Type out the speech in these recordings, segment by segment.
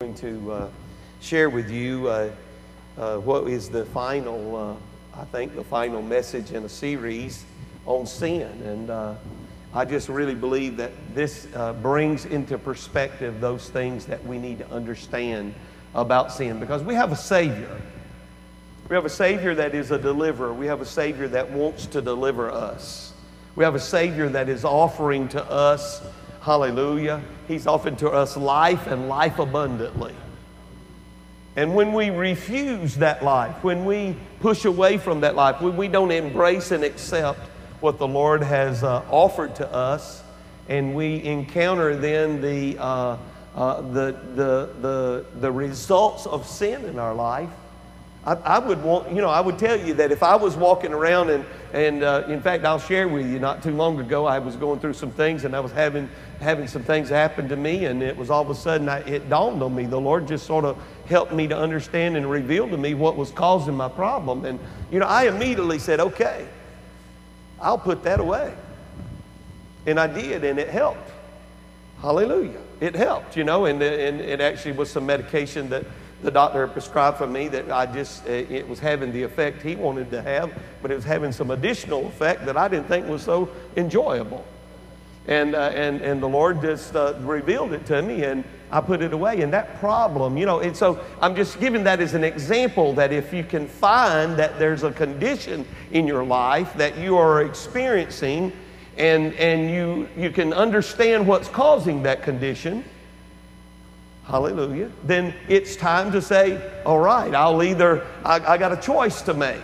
going to uh, share with you uh, uh, what is the final, uh, I think, the final message in a series on sin. And uh, I just really believe that this uh, brings into perspective those things that we need to understand about sin because we have a Savior. We have a Savior that is a deliverer. We have a Savior that wants to deliver us. We have a Savior that is offering to us Hallelujah. He's offered to us life and life abundantly. And when we refuse that life, when we push away from that life, when we don't embrace and accept what the Lord has uh, offered to us, and we encounter then the, uh, uh, the, the, the, the results of sin in our life, I, would want, you know, I would tell you that if I was walking around and, and uh, in fact, I'll share with you, not too long ago, I was going through some things and I was having, having some things happen to me, and it was all of a sudden, I, it dawned on me. The Lord just sort of helped me to understand and reveal to me what was causing my problem. And, you know, I immediately said, okay, I'll put that away. And I did, and it helped. Hallelujah. It helped, you know, and, and it actually was some medication that the doctor prescribed for me that I just, it was having the effect he wanted to have, but it was having some additional effect that I didn't think was so enjoyable. And, uh, and, and the Lord just uh, revealed it to me, and I put it away. And that problem, you know, and so I'm just giving that as an example that if you can find that there's a condition in your life that you are experiencing, and, and you, you can understand what's causing that condition, hallelujah, then it's time to say, all right, I'll either, I, I got a choice to make.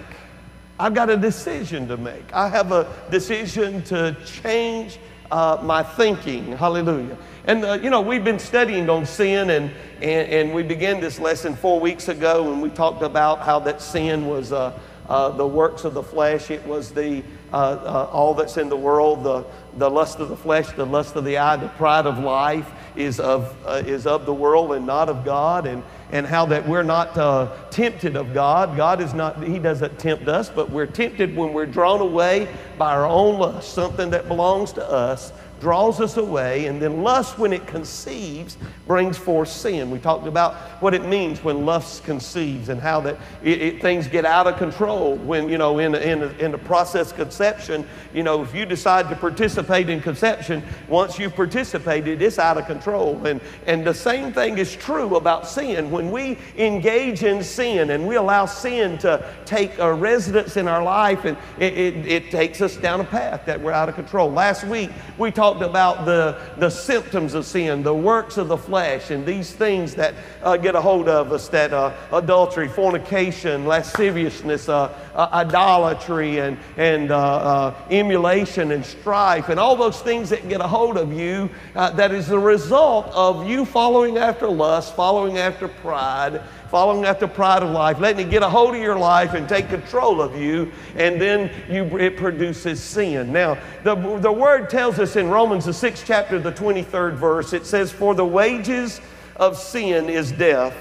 I've got a decision to make. I have a decision to change uh, my thinking. Hallelujah. And, uh, you know, we've been studying on sin, and, and, and, we began this lesson four weeks ago, and we talked about how that sin was uh, uh the works of the flesh. It was the, uh, uh, all that's in the world, the, the lust of the flesh, the lust of the eye, the pride of life is of, is of the world and not of God, and, and how that we're not uh, tempted of God. God is not, He doesn't tempt us, but we're tempted when we're drawn away by our own lust, something that belongs to us draws us away, and then lust, when it conceives, brings forth sin. We talked about what it means when lust conceives and how that it, it, things get out of control. When, you know, in, in, in the process conception, you know, if you decide to participate in conception, once you've participated, it's out of control. And, and the same thing is true about sin. When we engage in sin and we allow sin to take a residence in our life, and it, it, it takes us down a path that we're out of control. Last week, we talked talked about the, the symptoms of sin, the works of the flesh, and these things that uh, get a hold of us that uh, adultery, fornication, lasciviousness, uh, uh idolatry, and, and uh, emulation and strife, and all those things that get a hold of you that is the result of you following after lust, following after pride, following after pride of life, letting it get a hold of your life and take control of you, and then you, it produces sin. Now, the, the word tells us in Romans, the sixth chapter, the 23rd verse, it says, For the wages of sin is death,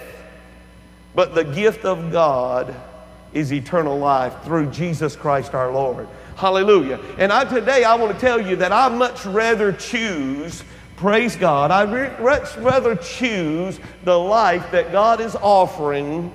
but the gift of God is eternal life through Jesus Christ our Lord. Hallelujah. And I, today I want to tell you that I much rather choose Praise God. I'd much rather choose the life that God is offering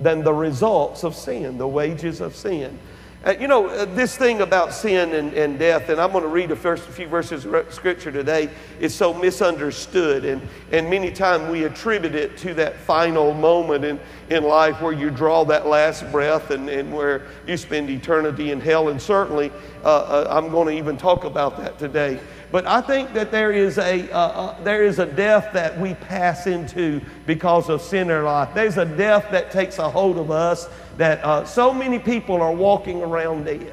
than the results of sin, the wages of sin. Uh, you know, uh, this thing about sin and, and death, and I'm going to read the first few verses of scripture today, is so misunderstood. And, and many times we attribute it to that final moment in, in life where you draw that last breath and, and where you spend eternity in hell. And certainly, uh, uh, I'm going to even talk about that today. But I think that there is a, uh, uh, there is a death that we pass into because of sin in our life. There's a death that takes a hold of us that uh, so many people are walking around dead.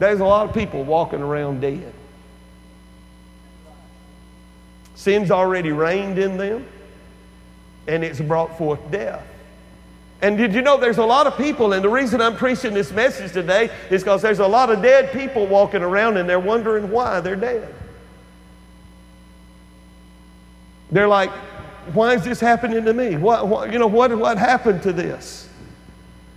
There's a lot of people walking around dead. Sin's already reigned in them, and it's brought forth death. And did you know there's a lot of people, and the reason I'm preaching this message today is because there's a lot of dead people walking around and they're wondering why they're dead. They're like, why is this happening to me? What, what, you know, what, what happened to this?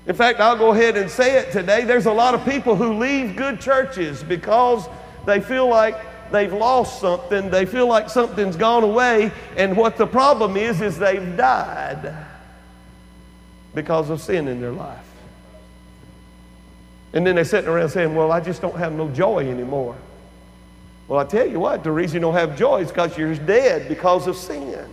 In fact, I'll go ahead and say it today. There's a lot of people who leave good churches because they feel like they've lost something. They feel like something's gone away. And what the problem is, is they've died because of sin in their life. And then they're sitting around saying, Well, I just don't have no joy anymore. Well, I tell you what, the reason you don't have joy is because you're dead because of sin.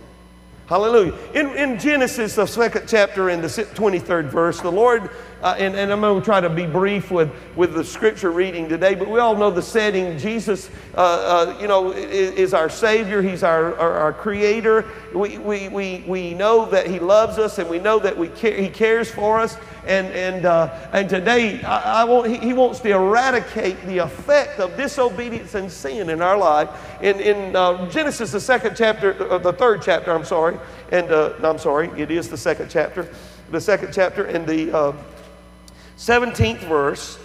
Hallelujah. In, in Genesis, the second chapter, in the 23rd verse, the Lord, uh, and, and I'm going to try to be brief with, with the scripture reading today, but we all know the setting. Jesus, uh, uh, you know, is, is, our Savior, He's our, our, our, Creator. We, we, we, we know that He loves us, and we know that we care, He cares for us. And, and, uh, and today, I, I want, he, he, wants to eradicate the effect of disobedience and sin in our life. In, in uh, Genesis, the second chapter, uh, the third chapter, I'm sorry, and I'm sorry, it is the second chapter, the second chapter, in the 17th uh, verse,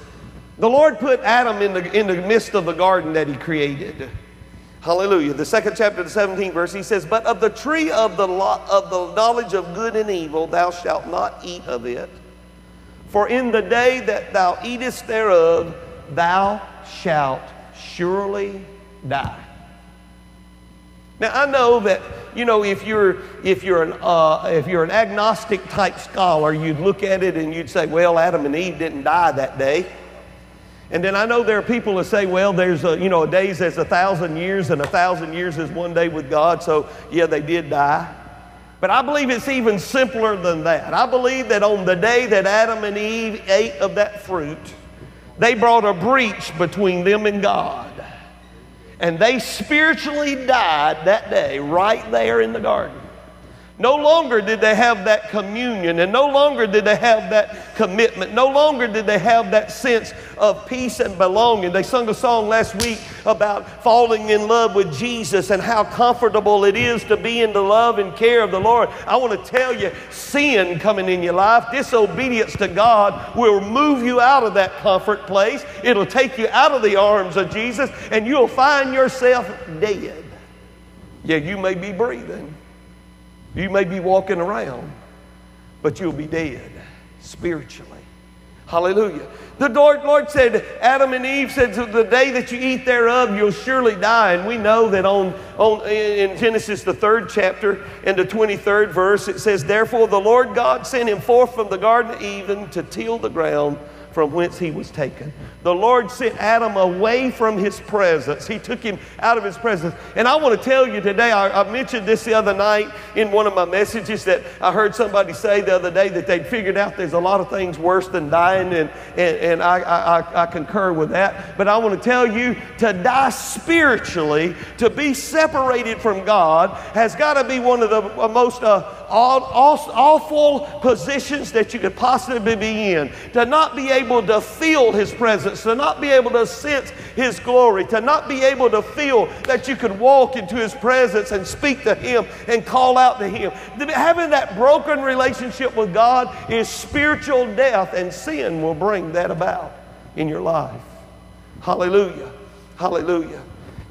the Lord put Adam in the, in the midst of the garden that he created. Hallelujah. The second chapter, the 17th verse, he says, But of the tree of the, lo- of the knowledge of good and evil, thou shalt not eat of it. For in the day that thou eatest thereof, thou shalt surely die. Now I know that you know if you're if you're an uh, if you're an agnostic type scholar, you'd look at it and you'd say, well, Adam and Eve didn't die that day. And then I know there are people that say, well, there's a you know a days as a thousand years, and a thousand years is one day with God. So yeah, they did die. But I believe it's even simpler than that. I believe that on the day that Adam and Eve ate of that fruit, they brought a breach between them and God. And they spiritually died that day right there in the garden. No longer did they have that communion, and no longer did they have that commitment. No longer did they have that sense of peace and belonging. They sung a song last week about falling in love with Jesus and how comfortable it is to be in the love and care of the Lord. I want to tell you, sin coming in your life, disobedience to God, will move you out of that comfort place. It'll take you out of the arms of Jesus, and you'll find yourself dead. Yeah, you may be breathing you may be walking around, but you'll be dead spiritually. Hallelujah. The Lord, said, Adam and Eve said, to the day that you eat thereof, you'll surely die. And we know that on, on, in Genesis, the third chapter, and the 23rd verse, it says, Therefore the Lord God sent him forth from the Garden of Eden to till the ground from whence he was taken. The Lord sent Adam away from his presence. He took him out of his presence. And I want to tell you today, I, I, mentioned this the other night in one of my messages that I heard somebody say the other day that they'd figured out there's a lot of things worse than dying, and, and, and I, I, I concur with that. But I want to tell you to die spiritually, to be separated from God, has got to be one of the most uh, awful positions that you could possibly be in. To not be able to feel His presence, to not be able to sense His glory, to not be able to feel that you could walk into His presence and speak to Him and call out to Him. Having that broken relationship with God is spiritual death, and sin will bring that about in your life. Hallelujah. Hallelujah.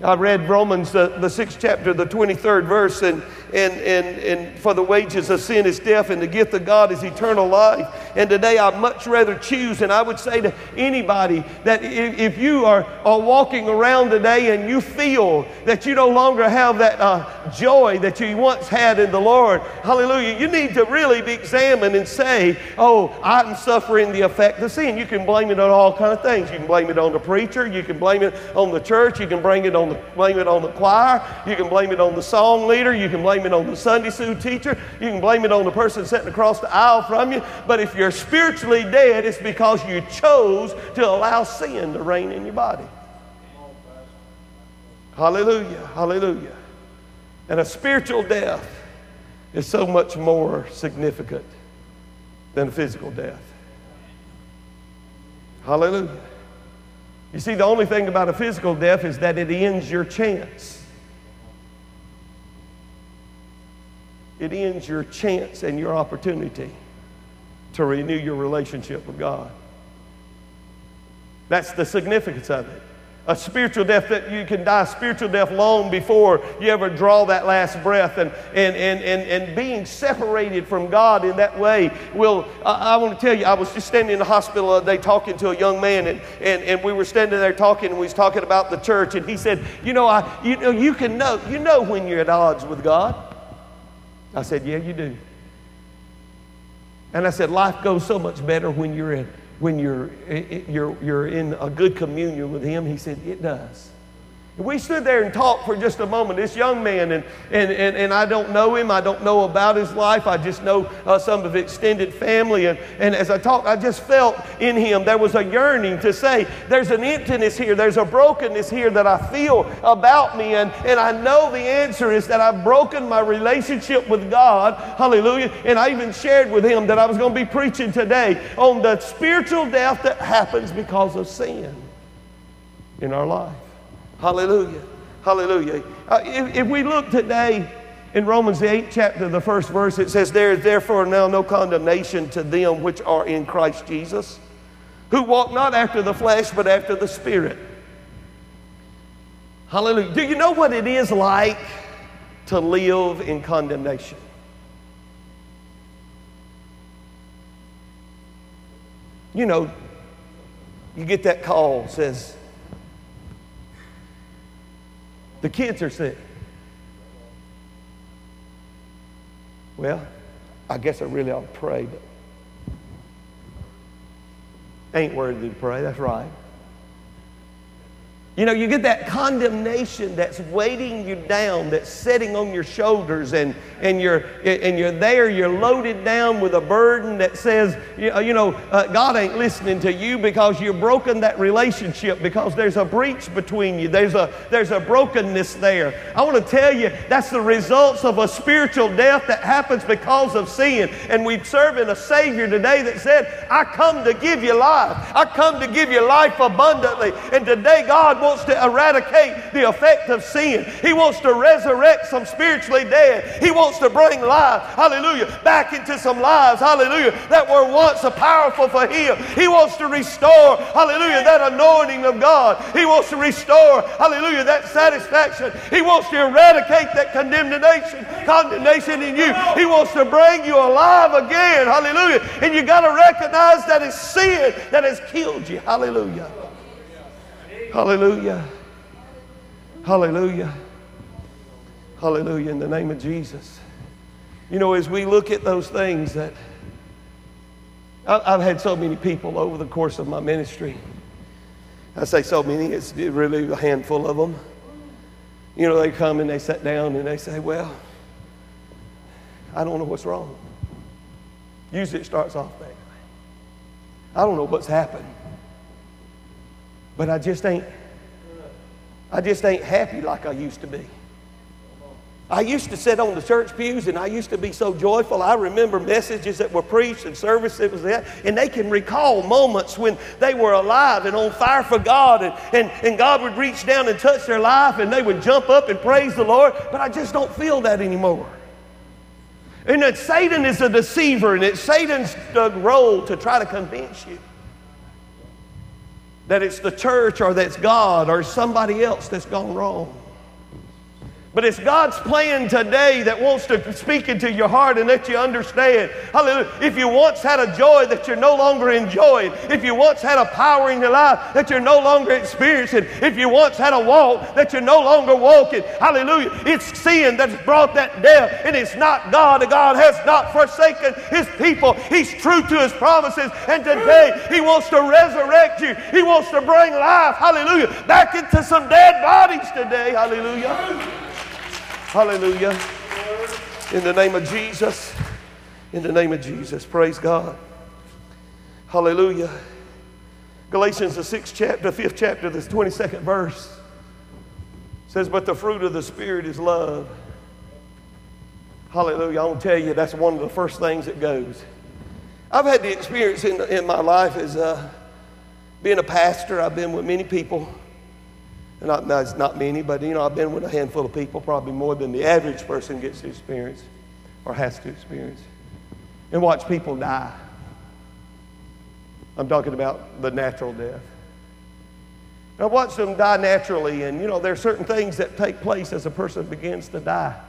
I read Romans, the, the sixth chapter, the 23rd verse, and and, and, and for the wages of sin is death, and the gift of God is eternal life. And today I'd much rather choose, and I would say to anybody that if you are, are walking around today and you feel that you no longer have that uh, joy that you once had in the Lord, hallelujah, you need to really be examined and say, Oh, I'm suffering the effect of sin. You can blame it on all kinds of things. You can blame it on the preacher, you can blame it on the church, you can blame it on the, blame it on the choir, you can blame it on the song leader, you can blame it on the Sunday school teacher. You can blame it on the person sitting across the aisle from you. But if you're spiritually dead, it's because you chose to allow sin to reign in your body. Hallelujah. Hallelujah. And a spiritual death is so much more significant than a physical death. Hallelujah. You see, the only thing about a physical death is that it ends your chance. it ends your chance and your opportunity to renew your relationship with God. That's the significance of it. A spiritual death that you can die spiritual death long before you ever draw that last breath. And, and, and, and, and being separated from god in that way will I, I want to tell you i was just standing in the hospital the other day talking to a young man and, and, and we were standing there talking and we was talking about the church and he said you know i you know you can know you know when you're at odds with god. I said yeah you do. And i said life goes so much better when you're in when you're, you're, you're in a good communion with Him? He said, It does. We stood there and talked for just a moment. This young man, and, and, and, and I don't know him, I don't know about his life, I just know uh, some of extended family. And, and as I talked, I just felt in him there was a yearning to say, There's an emptiness here, there's a brokenness here that I feel about me. And, and I know the answer is that I've broken my relationship with God. Hallelujah. And I even shared with him that I was going to be preaching today on the spiritual death that happens because of sin in our life. Hallelujah. Hallelujah. Uh, if, if, we look today in Romans the 8th chapter, the first verse, it says, There is therefore now no condemnation to them which are in Christ Jesus, who walk not after the flesh, but after the Spirit. Hallelujah. Do you know what it is like to live in condemnation? You know, you get that call, says, the kids are sick. Well, I guess I really ought to pray, but ain't worthy to pray. That's right. You know, you get that condemnation that's weighting you down, that's sitting on your shoulders, and, and, you're, and you're there, you're loaded down with a burden that says, you know, uh, God ain't listening to you because you've broken that relationship, because there's a breach between you, there's a, there's a brokenness there. I want to tell you, that's the results of a spiritual death that happens because of sin. And we serve in a Savior today that said, I come to give you life, I come to give you life abundantly. And today, God wants to eradicate the effect of sin. He wants to resurrect some spiritually dead. He wants to bring life, hallelujah, back into some lives, hallelujah, that were once a powerful for Him. He wants to restore, hallelujah, that anointing of God. He wants to restore, hallelujah, that satisfaction. He wants to eradicate that condemnation, condemnation in you. He wants to bring you alive again, hallelujah. And you got to recognize that it's sin that has killed you, hallelujah. Hallelujah. Hallelujah. Hallelujah. In the name of Jesus. You know, as we look at those things that I've had so many people over the course of my ministry. I say so many, it's really a handful of them. You know, they come and they sit down and they say, Well, I don't know what's wrong. Usually it starts off that way. I don't know what's happened. But I just ain't, I just ain't happy like I used to be. I used to sit on the church pews and I used to be so joyful. I remember messages that were preached and service that was there, and they can recall moments when they were alive and on fire for God, and, and, and God would reach down and touch their life and they would jump up and praise the Lord, but I just don't feel that anymore. And that Satan is a deceiver, and it's Satan's role to try to convince you that it's the church or that's God or somebody else that's gone wrong. But it's God's plan today that wants to speak into your heart and let you understand. Hallelujah. If you once had a joy that you're no longer enjoying, if you once had a power in your life that you're no longer experiencing, if you once had a walk that you're no longer walking, hallelujah. It's sin that's brought that death, and it's not God. God has not forsaken His people. He's true to His promises, and today He wants to resurrect you. He wants to bring life, hallelujah, back into some dead bodies today, hallelujah. Hallelujah. In the name of Jesus. In the name of Jesus. Praise God. Hallelujah. Galatians, the sixth chapter, fifth chapter, the 22nd verse says, But the fruit of the Spirit is love. Hallelujah. I want to tell you, that's one of the first things that goes. I've had the experience in, in my life as uh, being a pastor. I've been with many people not, not, not many, but you know, I've been with a handful of people, probably more than the average person gets to experience or has to experience, and watch people die. I'm talking about the natural death. I watch them die naturally, and you know, there are certain things that take place as a person begins to die.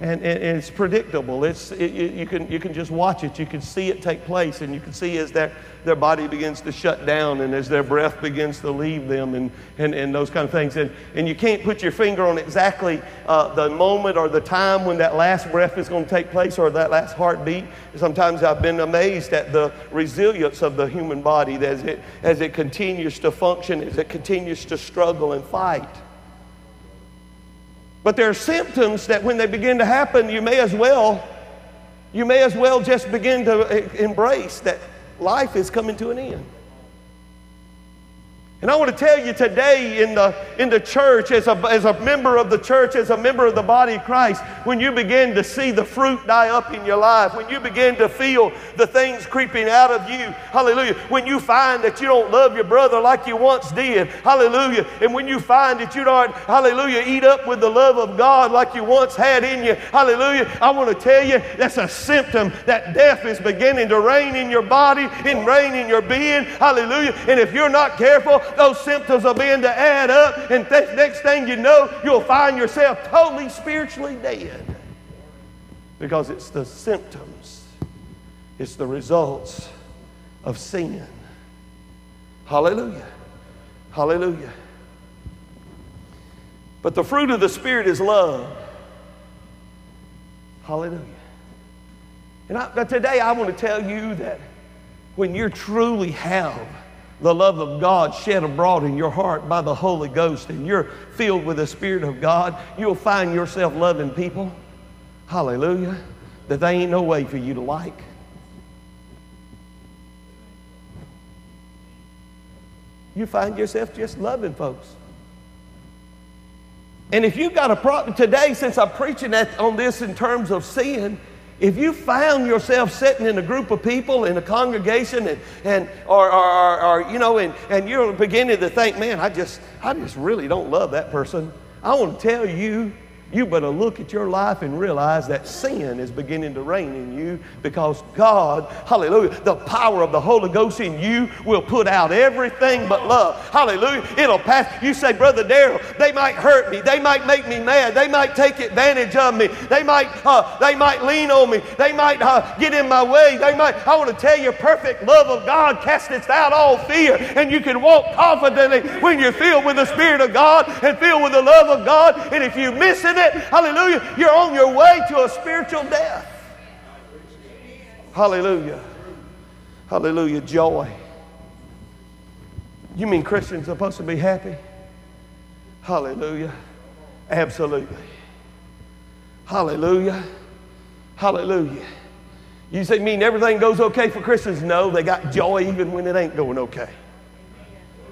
And, and, and it's predictable. It's, it, you, can, you can just watch it. You can see it take place, and you can see as their, their body begins to shut down and as their breath begins to leave them and, and, and those kind of things. And, and you can't put your finger on exactly uh, the moment or the time when that last breath is going to take place or that last heartbeat. Sometimes I've been amazed at the resilience of the human body as it, as it continues to function, as it continues to struggle and fight. But there are symptoms that when they begin to happen, you may as well, you may as well just begin to embrace that life is coming to an end. And I want to tell you today in the, in the church, as a, as a member of the church, as a member of the body of Christ, when you begin to see the fruit die up in your life, when you begin to feel the things creeping out of you, hallelujah, when you find that you don't love your brother like you once did, hallelujah, and when you find that you don't, hallelujah, eat up with the love of God like you once had in you, hallelujah, I want to tell you that's a symptom that death is beginning to reign in your body and reign in your being, hallelujah, and if you're not careful, those symptoms will begin to add up, and th- next thing you know, you'll find yourself totally spiritually dead. Because it's the symptoms, it's the results of sin. Hallelujah. Hallelujah. But the fruit of the Spirit is love. Hallelujah. And I, today I want to tell you that when you truly have the love of God shed abroad in your heart by the Holy Ghost and you're filled with the Spirit of God, you'll find yourself loving people, hallelujah, that they ain't no way for you to like. You find yourself just loving folks. And if you've got a problem today, since I'm preaching on this in terms of sin, if you found yourself sitting in a group of people in a congregation and, and or, or, or, you know and, and you're beginning to think man i just i just really don't love that person. I want to tell you you better look at your life and realize that sin is beginning to reign in you because God, hallelujah, the power of the Holy Ghost in you will put out everything but love. Hallelujah. It'll pass. You say, Brother Darrell, they might hurt me. They might make me mad. They might take advantage of me. They might, uh, they might lean on me. They might uh, get in my way. They might, I want to tell you, perfect love of God casteth out all fear. And you can walk confidently when you're filled with the Spirit of God and filled with the love of God. And if you miss it, it, hallelujah, you're on your way to a spiritual death. Hallelujah. Hallelujah. Joy. You mean Christians are supposed to be happy? Hallelujah. Absolutely. Hallelujah. Hallelujah. You say, mean everything goes okay for Christians? No, they got joy even when it ain't going okay.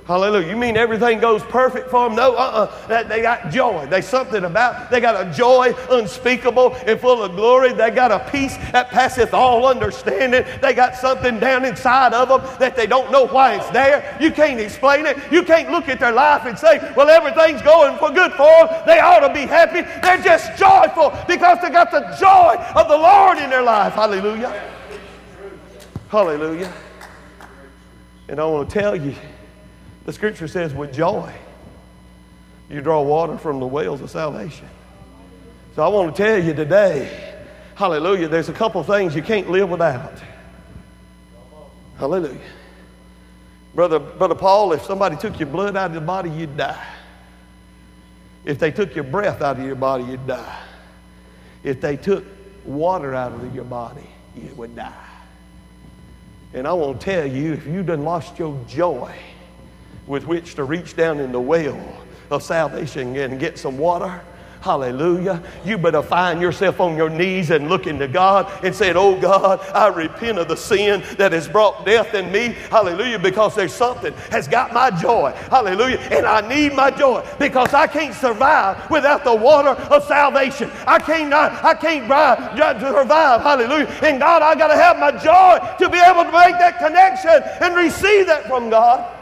Hallelujah. You mean everything goes perfect for them? No, uh-uh. They got joy. They something about, they got a joy unspeakable and full of glory. They got a peace that passeth all understanding. They got something down inside of them that they don't know why it's there. You can't explain it. You can't look at their life and say, well, everything's going for good for them. They ought to be happy. They're just joyful because they got the joy of the Lord in their life. Hallelujah. Hallelujah. And I want to tell you, the scripture says, with joy, you draw water from the wells of salvation. So I want to tell you today, hallelujah, there's a couple things you can't live without. Hallelujah. Brother, Brother Paul, if somebody took your blood out of your body, you'd die. If they took your breath out of your body, you'd die. If they took water out of your body, you would die. And I want to tell you, if you done lost your joy, with which to reach down in the well of salvation and get some water. Hallelujah. You better find yourself on your knees and looking to God and saying, Oh God, I repent of the sin that has brought death in me. Hallelujah. Because there's something has got my joy. Hallelujah. And I need my joy because I can't survive without the water of salvation. I can't, I, can't survive. Hallelujah. And God, I got to have my joy to be able to make that connection and receive that from God.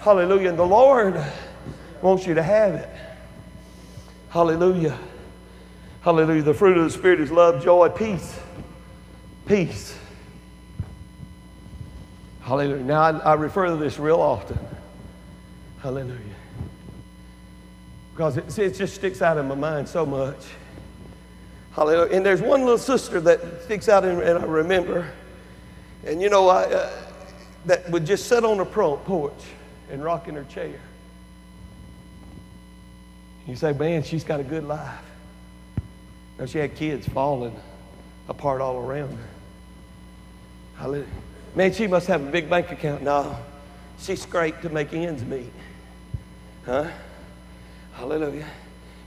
Hallelujah. And the Lord wants you to have it. Hallelujah. Hallelujah. The fruit of the Spirit is love, joy, peace. Peace. Hallelujah. Now, I, I refer to this real often. Hallelujah. Because it, it just sticks out in my mind so much. Hallelujah. And there's one little sister that sticks out, in, and I remember. And you know, I, uh, that would just sit on the porch and rocking her chair. You say, man, she's got a good life. Now, she had kids falling apart all around her. Hallelujah. Man, she must have a big bank account. No, she scraped to make ends meet. Huh? Hallelujah.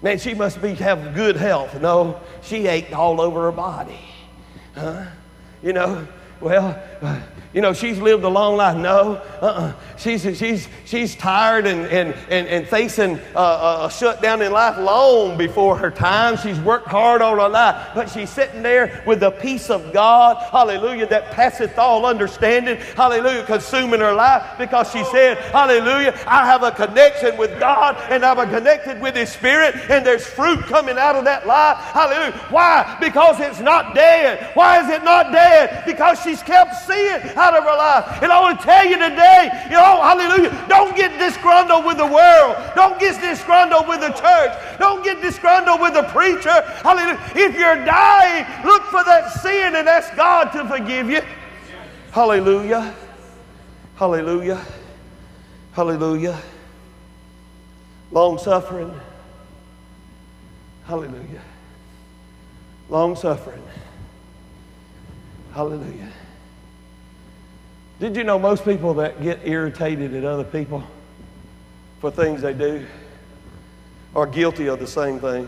Man, she must be have good health. No, she ached all over her body. Huh? You know, well, you know, she's lived a long life. No, uh-uh. she's, she's, she's tired and, and, and, and facing uh, a, a shutdown in life long before her time. She's worked hard all her life, but she's sitting there with the peace of God, hallelujah, that passeth all understanding, hallelujah, consuming her life because she said, hallelujah, I have a connection with God and I'm connected with His Spirit and there's fruit coming out of that life. Hallelujah. Why? Because it's not dead. Why is it not dead? Because she's kept seeing out of our life. And I want to tell you today, you know, hallelujah, don't get disgruntled with the world. Don't get disgruntled with the church. Don't get disgruntled with the preacher. Hallelujah. If you're dying, look for that sin and ask God to forgive you. Hallelujah. Hallelujah. Hallelujah. Long suffering. Hallelujah. Long suffering. Hallelujah. Did you know most people that get irritated at other people for things they do are guilty of the same thing?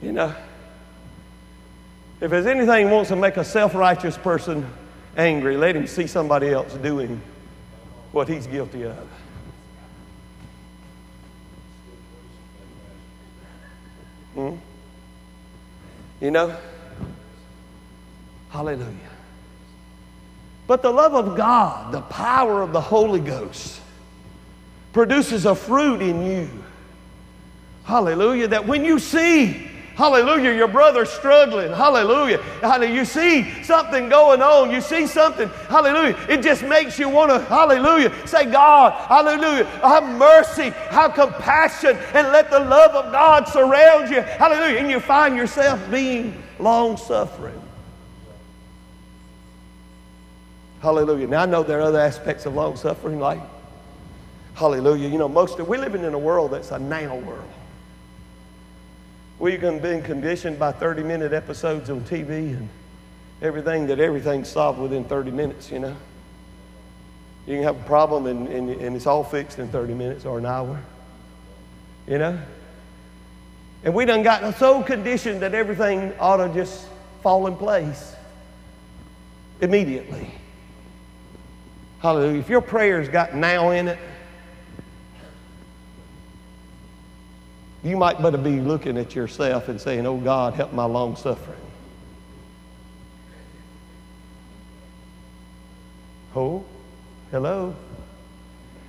You know, if there's anything wants to make a self righteous person angry, let him see somebody else doing what he's guilty of. Hmm? You know? Hallelujah. But the love of God, the power of the Holy Ghost, produces a fruit in you. Hallelujah. That when you see, hallelujah, your brother struggling, hallelujah, hallelujah, you see something going on, you see something, hallelujah, it just makes you want to, hallelujah, say, God, hallelujah, have mercy, have compassion, and let the love of God surround you, hallelujah, and you find yourself being long suffering. Hallelujah. Now I know there are other aspects of long suffering, like hallelujah. You know, most of we're living in a world that's a now world. We've been conditioned by 30 minute episodes on TV and everything that everything's solved within 30 minutes, you know. You can have a problem and, and, and it's all fixed in 30 minutes or an hour. You know? And we done gotten so conditioned that everything ought to just fall in place immediately. Hallelujah. If your prayer's got now in it, you might better be looking at yourself and saying, Oh God, help my long suffering. Oh, hello.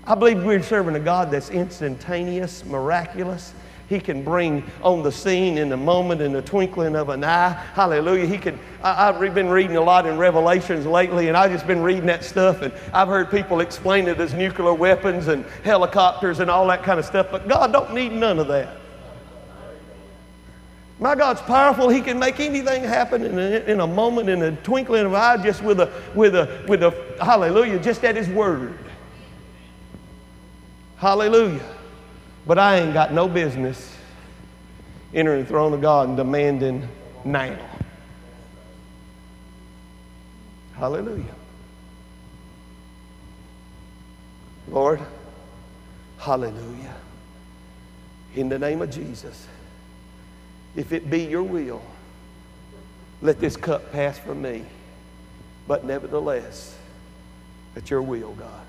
I believe we're serving a God that's instantaneous, miraculous, he can bring on the scene in a moment, in the twinkling of an eye. Hallelujah. He can. I, have been reading a lot in Revelations lately, and I've just been reading that stuff, and I've heard people explain it as nuclear weapons and helicopters and all that kind of stuff, but God don't need none of that. My God's powerful. He can make anything happen in a, in a moment, in a twinkling of an eye, just with a, with a, with a, hallelujah, just at His word. Hallelujah. But I ain't got no business entering the throne of God and demanding now. Hallelujah. Lord, hallelujah. In the name of Jesus, if it be your will, let this cup pass from me. But nevertheless, at your will, God.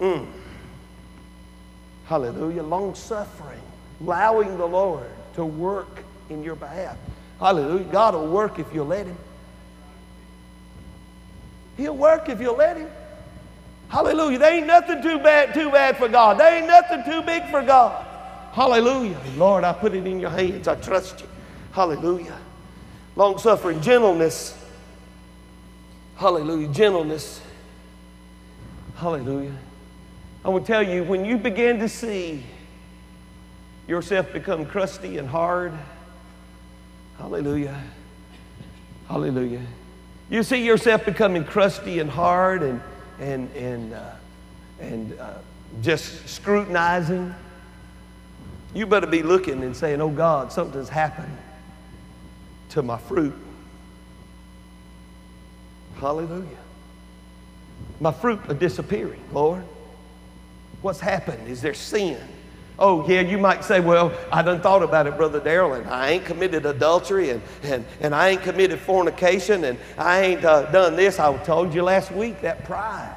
Mm. Hallelujah. Long suffering, allowing the Lord to work in your behalf. Hallelujah. God will work if you let Him. He'll work if you let Him. Hallelujah. There ain't nothing too bad, too bad for God. There ain't nothing too big for God. Hallelujah. Lord, I put it in your hands. I trust you. Hallelujah. Long suffering, gentleness. Hallelujah. Gentleness Hallelujah. I will tell you, when you begin to see yourself become crusty and hard, hallelujah, hallelujah. You see yourself becoming crusty and hard and, and, and, uh, and uh, just scrutinizing, you better be looking and saying, Oh God, something's happened to my fruit. Hallelujah. My fruit are disappearing, Lord. What's happened? Is there sin? Oh, yeah, you might say, well, I done thought about it, Brother Darrell, and I ain't committed adultery, and, and, and I ain't committed fornication, and I ain't uh, done this. I told you last week that pride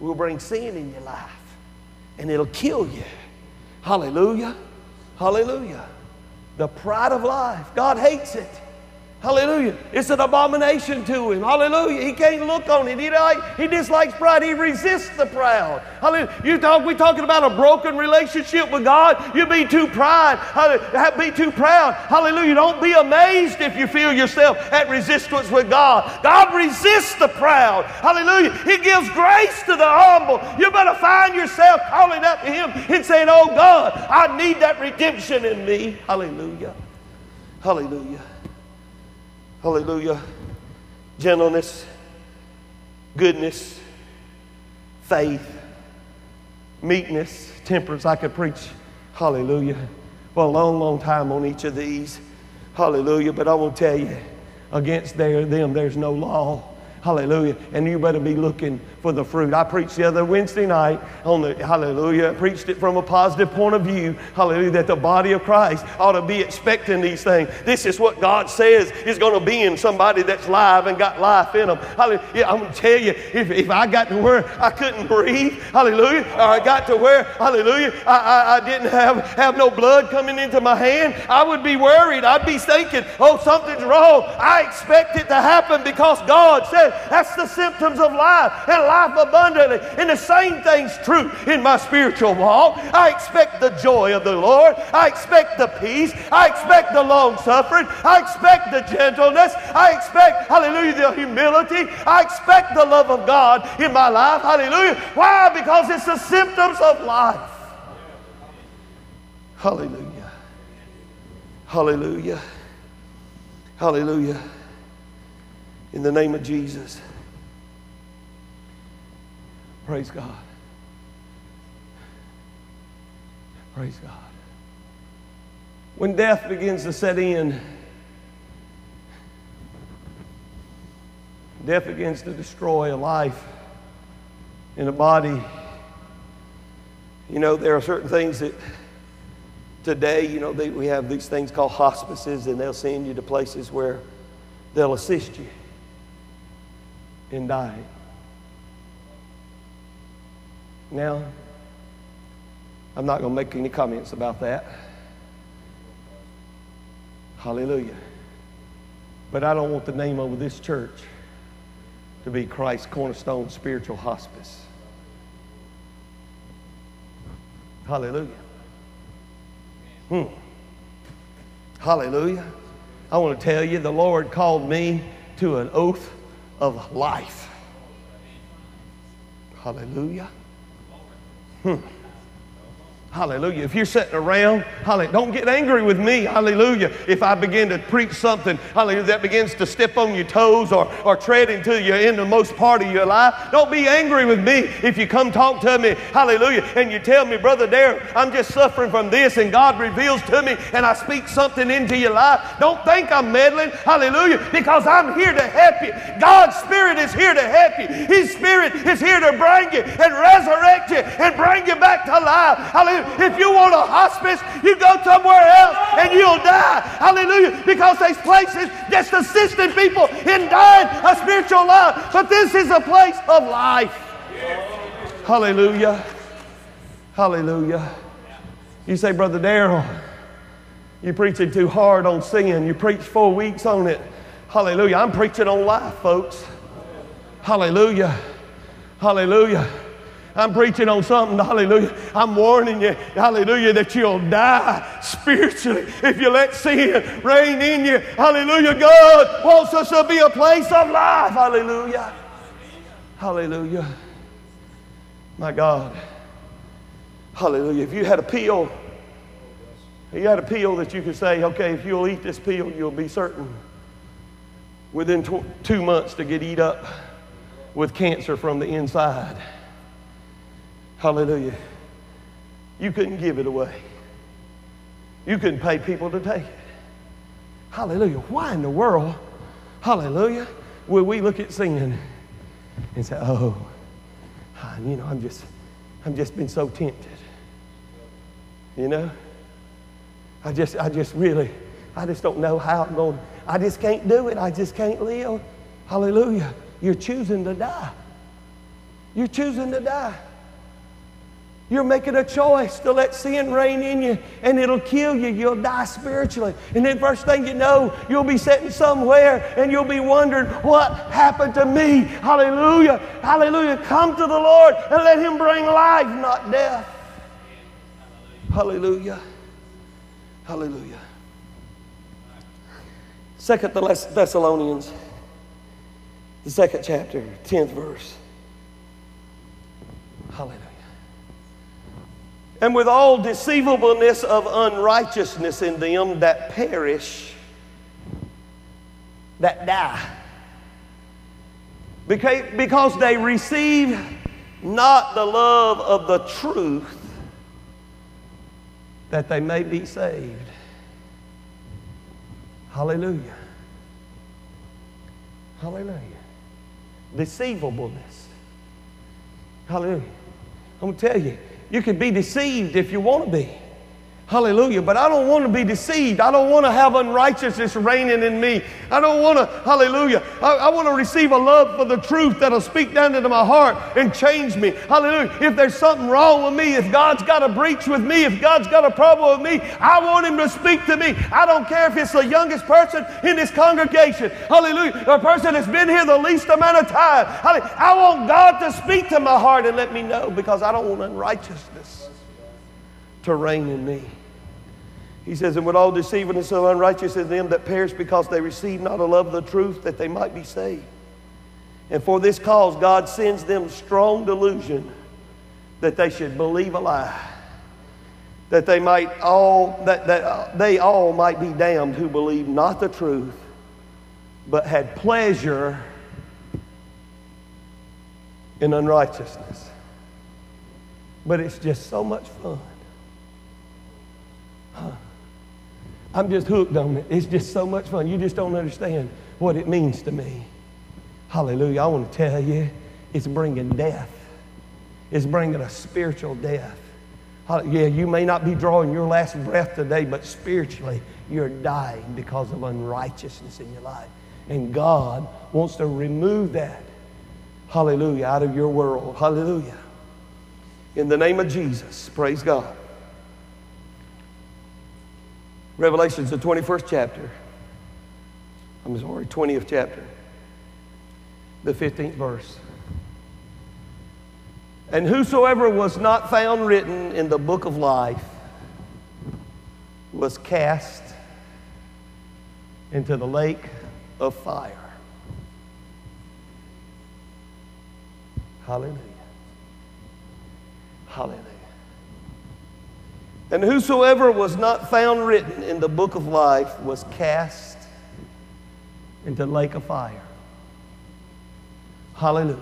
will bring sin in your life, and it'll kill you. Hallelujah. Hallelujah. The pride of life, God hates it. Hallelujah. It's an abomination to him. Hallelujah. He can't look on it. He, like, he dislikes pride. He resists the proud. Hallelujah. You talk, we talking about a broken relationship with God. You be too. Hallelujah. Be too proud. Hallelujah. Don't be amazed if you feel yourself at resistance with God. God resists the proud. Hallelujah. He gives grace to the humble. You better find yourself calling out to Him and saying, Oh God, I need that redemption in me. Hallelujah. Hallelujah. Hallelujah. Gentleness, goodness, faith, meekness, temperance. I could preach, hallelujah, for a long, long time on each of these. Hallelujah. But I will tell you, against their, them, there's no law. Hallelujah. And you better be looking for the fruit. I preached the other Wednesday night on the, hallelujah, preached it from a positive point of view, hallelujah, that the body of Christ ought to be expecting these things. This is what God says is going to be in somebody that's live and got life in them. Hallelujah. I'm going to tell you, if, if I got to where I couldn't breathe, hallelujah, or I got to where, hallelujah, I, I, I didn't have, have no blood coming into my hand, I would be worried. I'd be thinking, oh, something's wrong. I expect it to happen because God said that's the symptoms of life. And life abundantly. And the same thing's true in my spiritual walk. I expect the joy of the Lord. I expect the peace. I expect the long suffering. I expect the gentleness. I expect, hallelujah, the humility. I expect the love of God in my life. Hallelujah. Why? Because it's the symptoms of life. Hallelujah. Hallelujah. Hallelujah. In the name of Jesus. Praise God. Praise God. When death begins to set in, death begins to destroy a life in a body. You know, there are certain things that today, you know, they, we have these things called hospices, and they'll send you to places where they'll assist you in dying. Now, I'm not going to make any comments about that. Hallelujah. But I don't want the name over this church to be Christ Cornerstone Spiritual Hospice. Hallelujah. Hmm. Hallelujah. I want to tell you, the Lord called me to an oath of life. Hallelujah. Hmm. Hallelujah. If you're sitting around, hallelujah, don't get angry with me, hallelujah, if I begin to preach something, hallelujah, that begins to step on your toes or, or tread into your most part of your life. Don't be angry with me if you come talk to me, hallelujah, and you tell me, Brother Darrell, I'm just suffering from this, and God reveals to me, and I speak something into your life. Don't think I'm meddling, hallelujah, because I'm here to help you. God's Spirit is here to help you. His Spirit is here to bring you and resurrect you and bring you back to life. Hallelujah. If you want a hospice, you go somewhere else and you'll die. Hallelujah. Because there's places just assisting people in dying a spiritual life. But this is a place of life. Hallelujah. Hallelujah. You say, Brother Darrell, you're preaching too hard on sin. You preached four weeks on it. Hallelujah. I'm preaching on life, folks. Hallelujah. Hallelujah. I'm preaching on something, hallelujah. I'm warning you, hallelujah, that you'll die spiritually if you let sin reign in you. Hallelujah. God wants us to be a place of life. Hallelujah. Hallelujah. My God. Hallelujah. If you had a pill, you had a pill that you could say, okay, if you'll eat this pill, you'll be certain within tw- two months to get eat up with cancer from the inside. Hallelujah. You couldn't give it away. You couldn't pay people to take it. Hallelujah. Why in the world, hallelujah, will we look at sin and say, oh, you know, I'm just, I'm just been so tempted. You know? I just, I just really, I just don't know how I'm going. I just can't do it. I just can't live. Hallelujah. You're choosing to die. You're choosing to die. You're making a choice to let sin reign in you, and it'll kill you. You'll die spiritually. And then, first thing you know, you'll be sitting somewhere and you'll be wondering, What happened to me? Hallelujah. Hallelujah. Come to the Lord and let Him bring life, not death. Hallelujah. Hallelujah. Second Thessalonians, the second chapter, 10th verse. Hallelujah. And with all deceivableness of unrighteousness in them that perish, that die. Because they receive not the love of the truth that they may be saved. Hallelujah. Hallelujah. Deceivableness. Hallelujah. I'm going to tell you, you can be deceived if you want to be. Hallelujah. But I don't want to be deceived. I don't want to have unrighteousness reigning in me. I don't want to, hallelujah. I, I, want to receive a love for the truth that'll speak down into my heart and change me. Hallelujah. If there's something wrong with me, if God's got a breach with me, if God's got a problem with me, I want Him to speak to me. I don't care if it's the youngest person in this congregation. Hallelujah. A person that's been here the least amount of time. Hallelujah. I want God to speak to my heart and let me know because I don't want unrighteousness to reign in me. He says, And with all deceivableness of unrighteousness in them that perish because they receive not a love of the truth that they might be saved. And for this cause, God sends them strong delusion that they should believe a lie, that they might all that, that uh, they all might be damned who believe not the truth, but had pleasure in unrighteousness. But it's just so much fun. I'm just hooked on it. It's just so much fun. You just don't understand what it means to me. Hallelujah. I want to tell you, it's bringing death. It's bringing a spiritual death. Yeah, you may not be drawing your last breath today, but spiritually, you're dying because of unrighteousness in your life. And God wants to remove that, hallelujah, out of your world. Hallelujah. In the name of Jesus, praise God. Revelation's the 21st chapter. I'm sorry, 20th chapter. The 15th verse. And whosoever was not found written in the book of life was cast into the lake of fire. Hallelujah. Hallelujah. And whosoever was not found written in the book of life was cast into lake of fire. Hallelujah.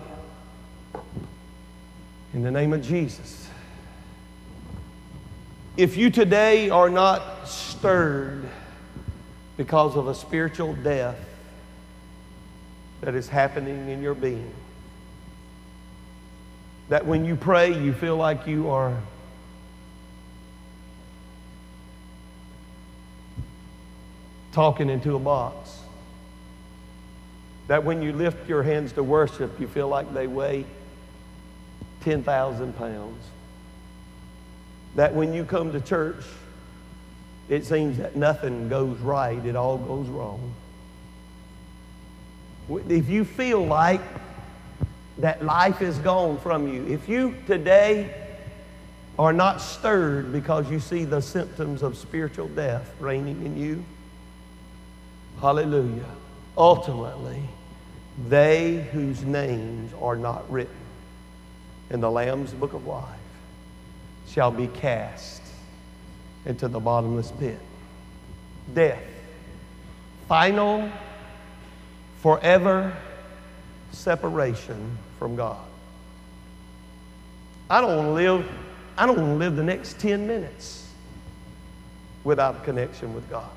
In the name of Jesus. If you today are not stirred because of a spiritual death that is happening in your being, that when you pray, you feel like you are talking into a box. That when you lift your hands to worship, you feel like they weigh 10,000 pounds. That when you come to church, it seems that nothing goes right, it all goes wrong. If you feel like that life is gone from you, if you today are not stirred because you see the symptoms of spiritual death reigning in you, Hallelujah. Ultimately, they whose names are not written in the Lamb's book of life shall be cast into the bottomless pit. Death, final, forever separation from God. I don't want to live, I don't live the next 10 minutes without a connection with God.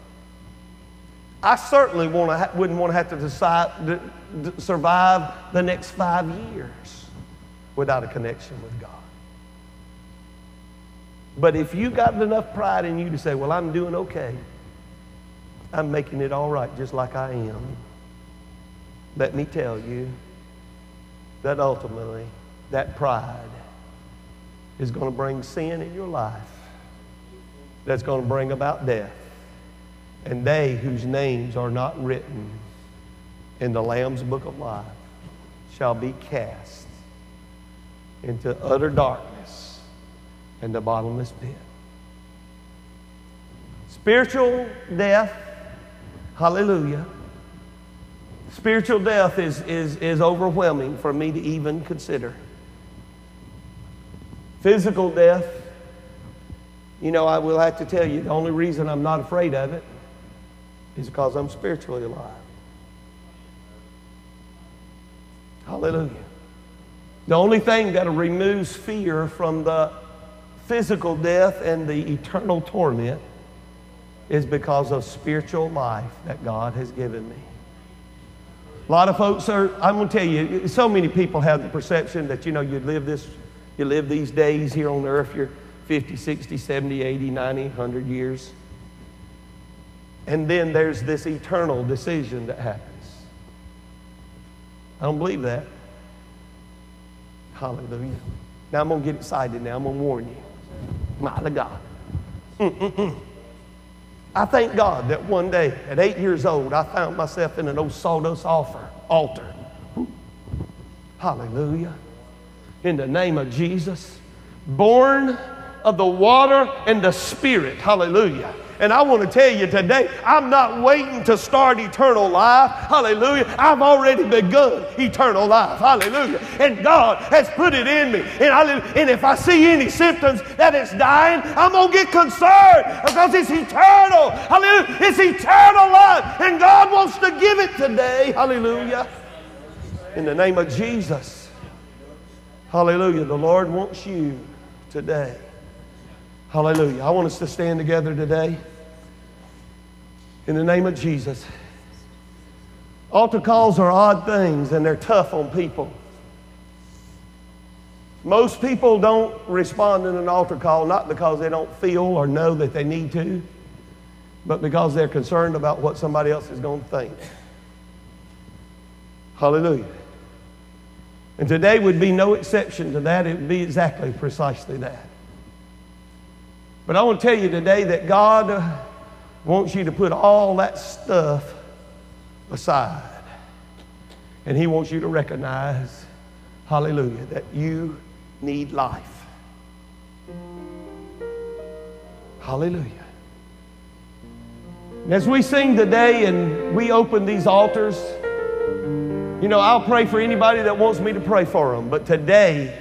I certainly want to wouldn't want to have to decide, survive the next five years without a connection with God. But if you got enough pride in you to say, well, I'm doing okay, I'm making it all right just like I am, let me tell you that ultimately that pride is going to bring sin in your life that's going to bring about death. And they whose names are not written in the Lamb's book of life shall be cast into utter darkness and the bottomless pit. Spiritual death, hallelujah. Spiritual death is, is, is overwhelming for me to even consider. Physical death, you know, I will have to tell you the only reason I'm not afraid of it is because I'm spiritually alive. Hallelujah. The only thing that removes fear from the physical death and the eternal torment is because of spiritual life that God has given me. A lot of folks are, I'm going to tell you, so many people have the perception that, you know, you live this, you live these days here on earth, you're 50, 60, 70, 80, 90, 100 years. And then there's this eternal decision that happens. I don't believe that. Hallelujah. Now I'm going to get excited now. I'm going to warn you. My God. Mm-mm-mm. I thank God that one day at eight years old, I found myself in an old sawdust altar. altar. Hallelujah. In the name of Jesus. Born of the water and the spirit. Hallelujah. And I want to tell you today, I'm not waiting to start eternal life. Hallelujah. I've already begun eternal life. Hallelujah. And God has put it in me. And, and if I see any symptoms that it's dying, I'm going to get concerned because it's eternal. Hallelujah. It's eternal life. And God wants to give it today. Hallelujah. In the name of Jesus. Hallelujah. The Lord wants you today. Hallelujah. I want us to stand together today in the name of Jesus. Altar calls are odd things and they're tough on people. Most people don't respond in an altar call not because they don't feel or know that they need to, but because they're concerned about what somebody else is going to think. Hallelujah. And today would be no exception to that. It would be exactly precisely that. But I want to tell you today that God wants you to put all that stuff aside. And He wants you to recognize, hallelujah, that you need life. Hallelujah. As we sing today and we open these altars, you know, I'll pray for anybody that wants me to pray for them. But today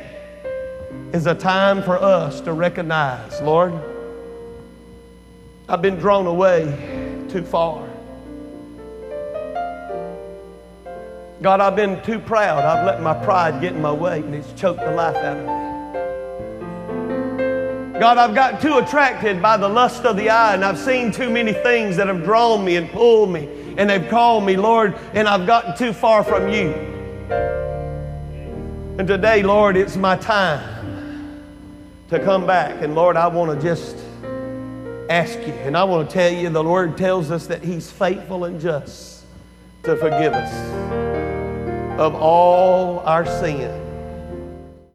is a time for us to recognize, Lord, I've been drawn away too far. God, I've been too proud. I've let my pride get in my way and it's choked the life out of me. God, I've got too attracted by the lust of the eye and I've seen too many things that have drawn me and pulled me and they've called me, Lord, and I've gotten too far from you. And today, Lord, it's my time to come back. And Lord, I want to just ask you. And I want to tell you, the Lord tells us that He's faithful and just to forgive us of all our sins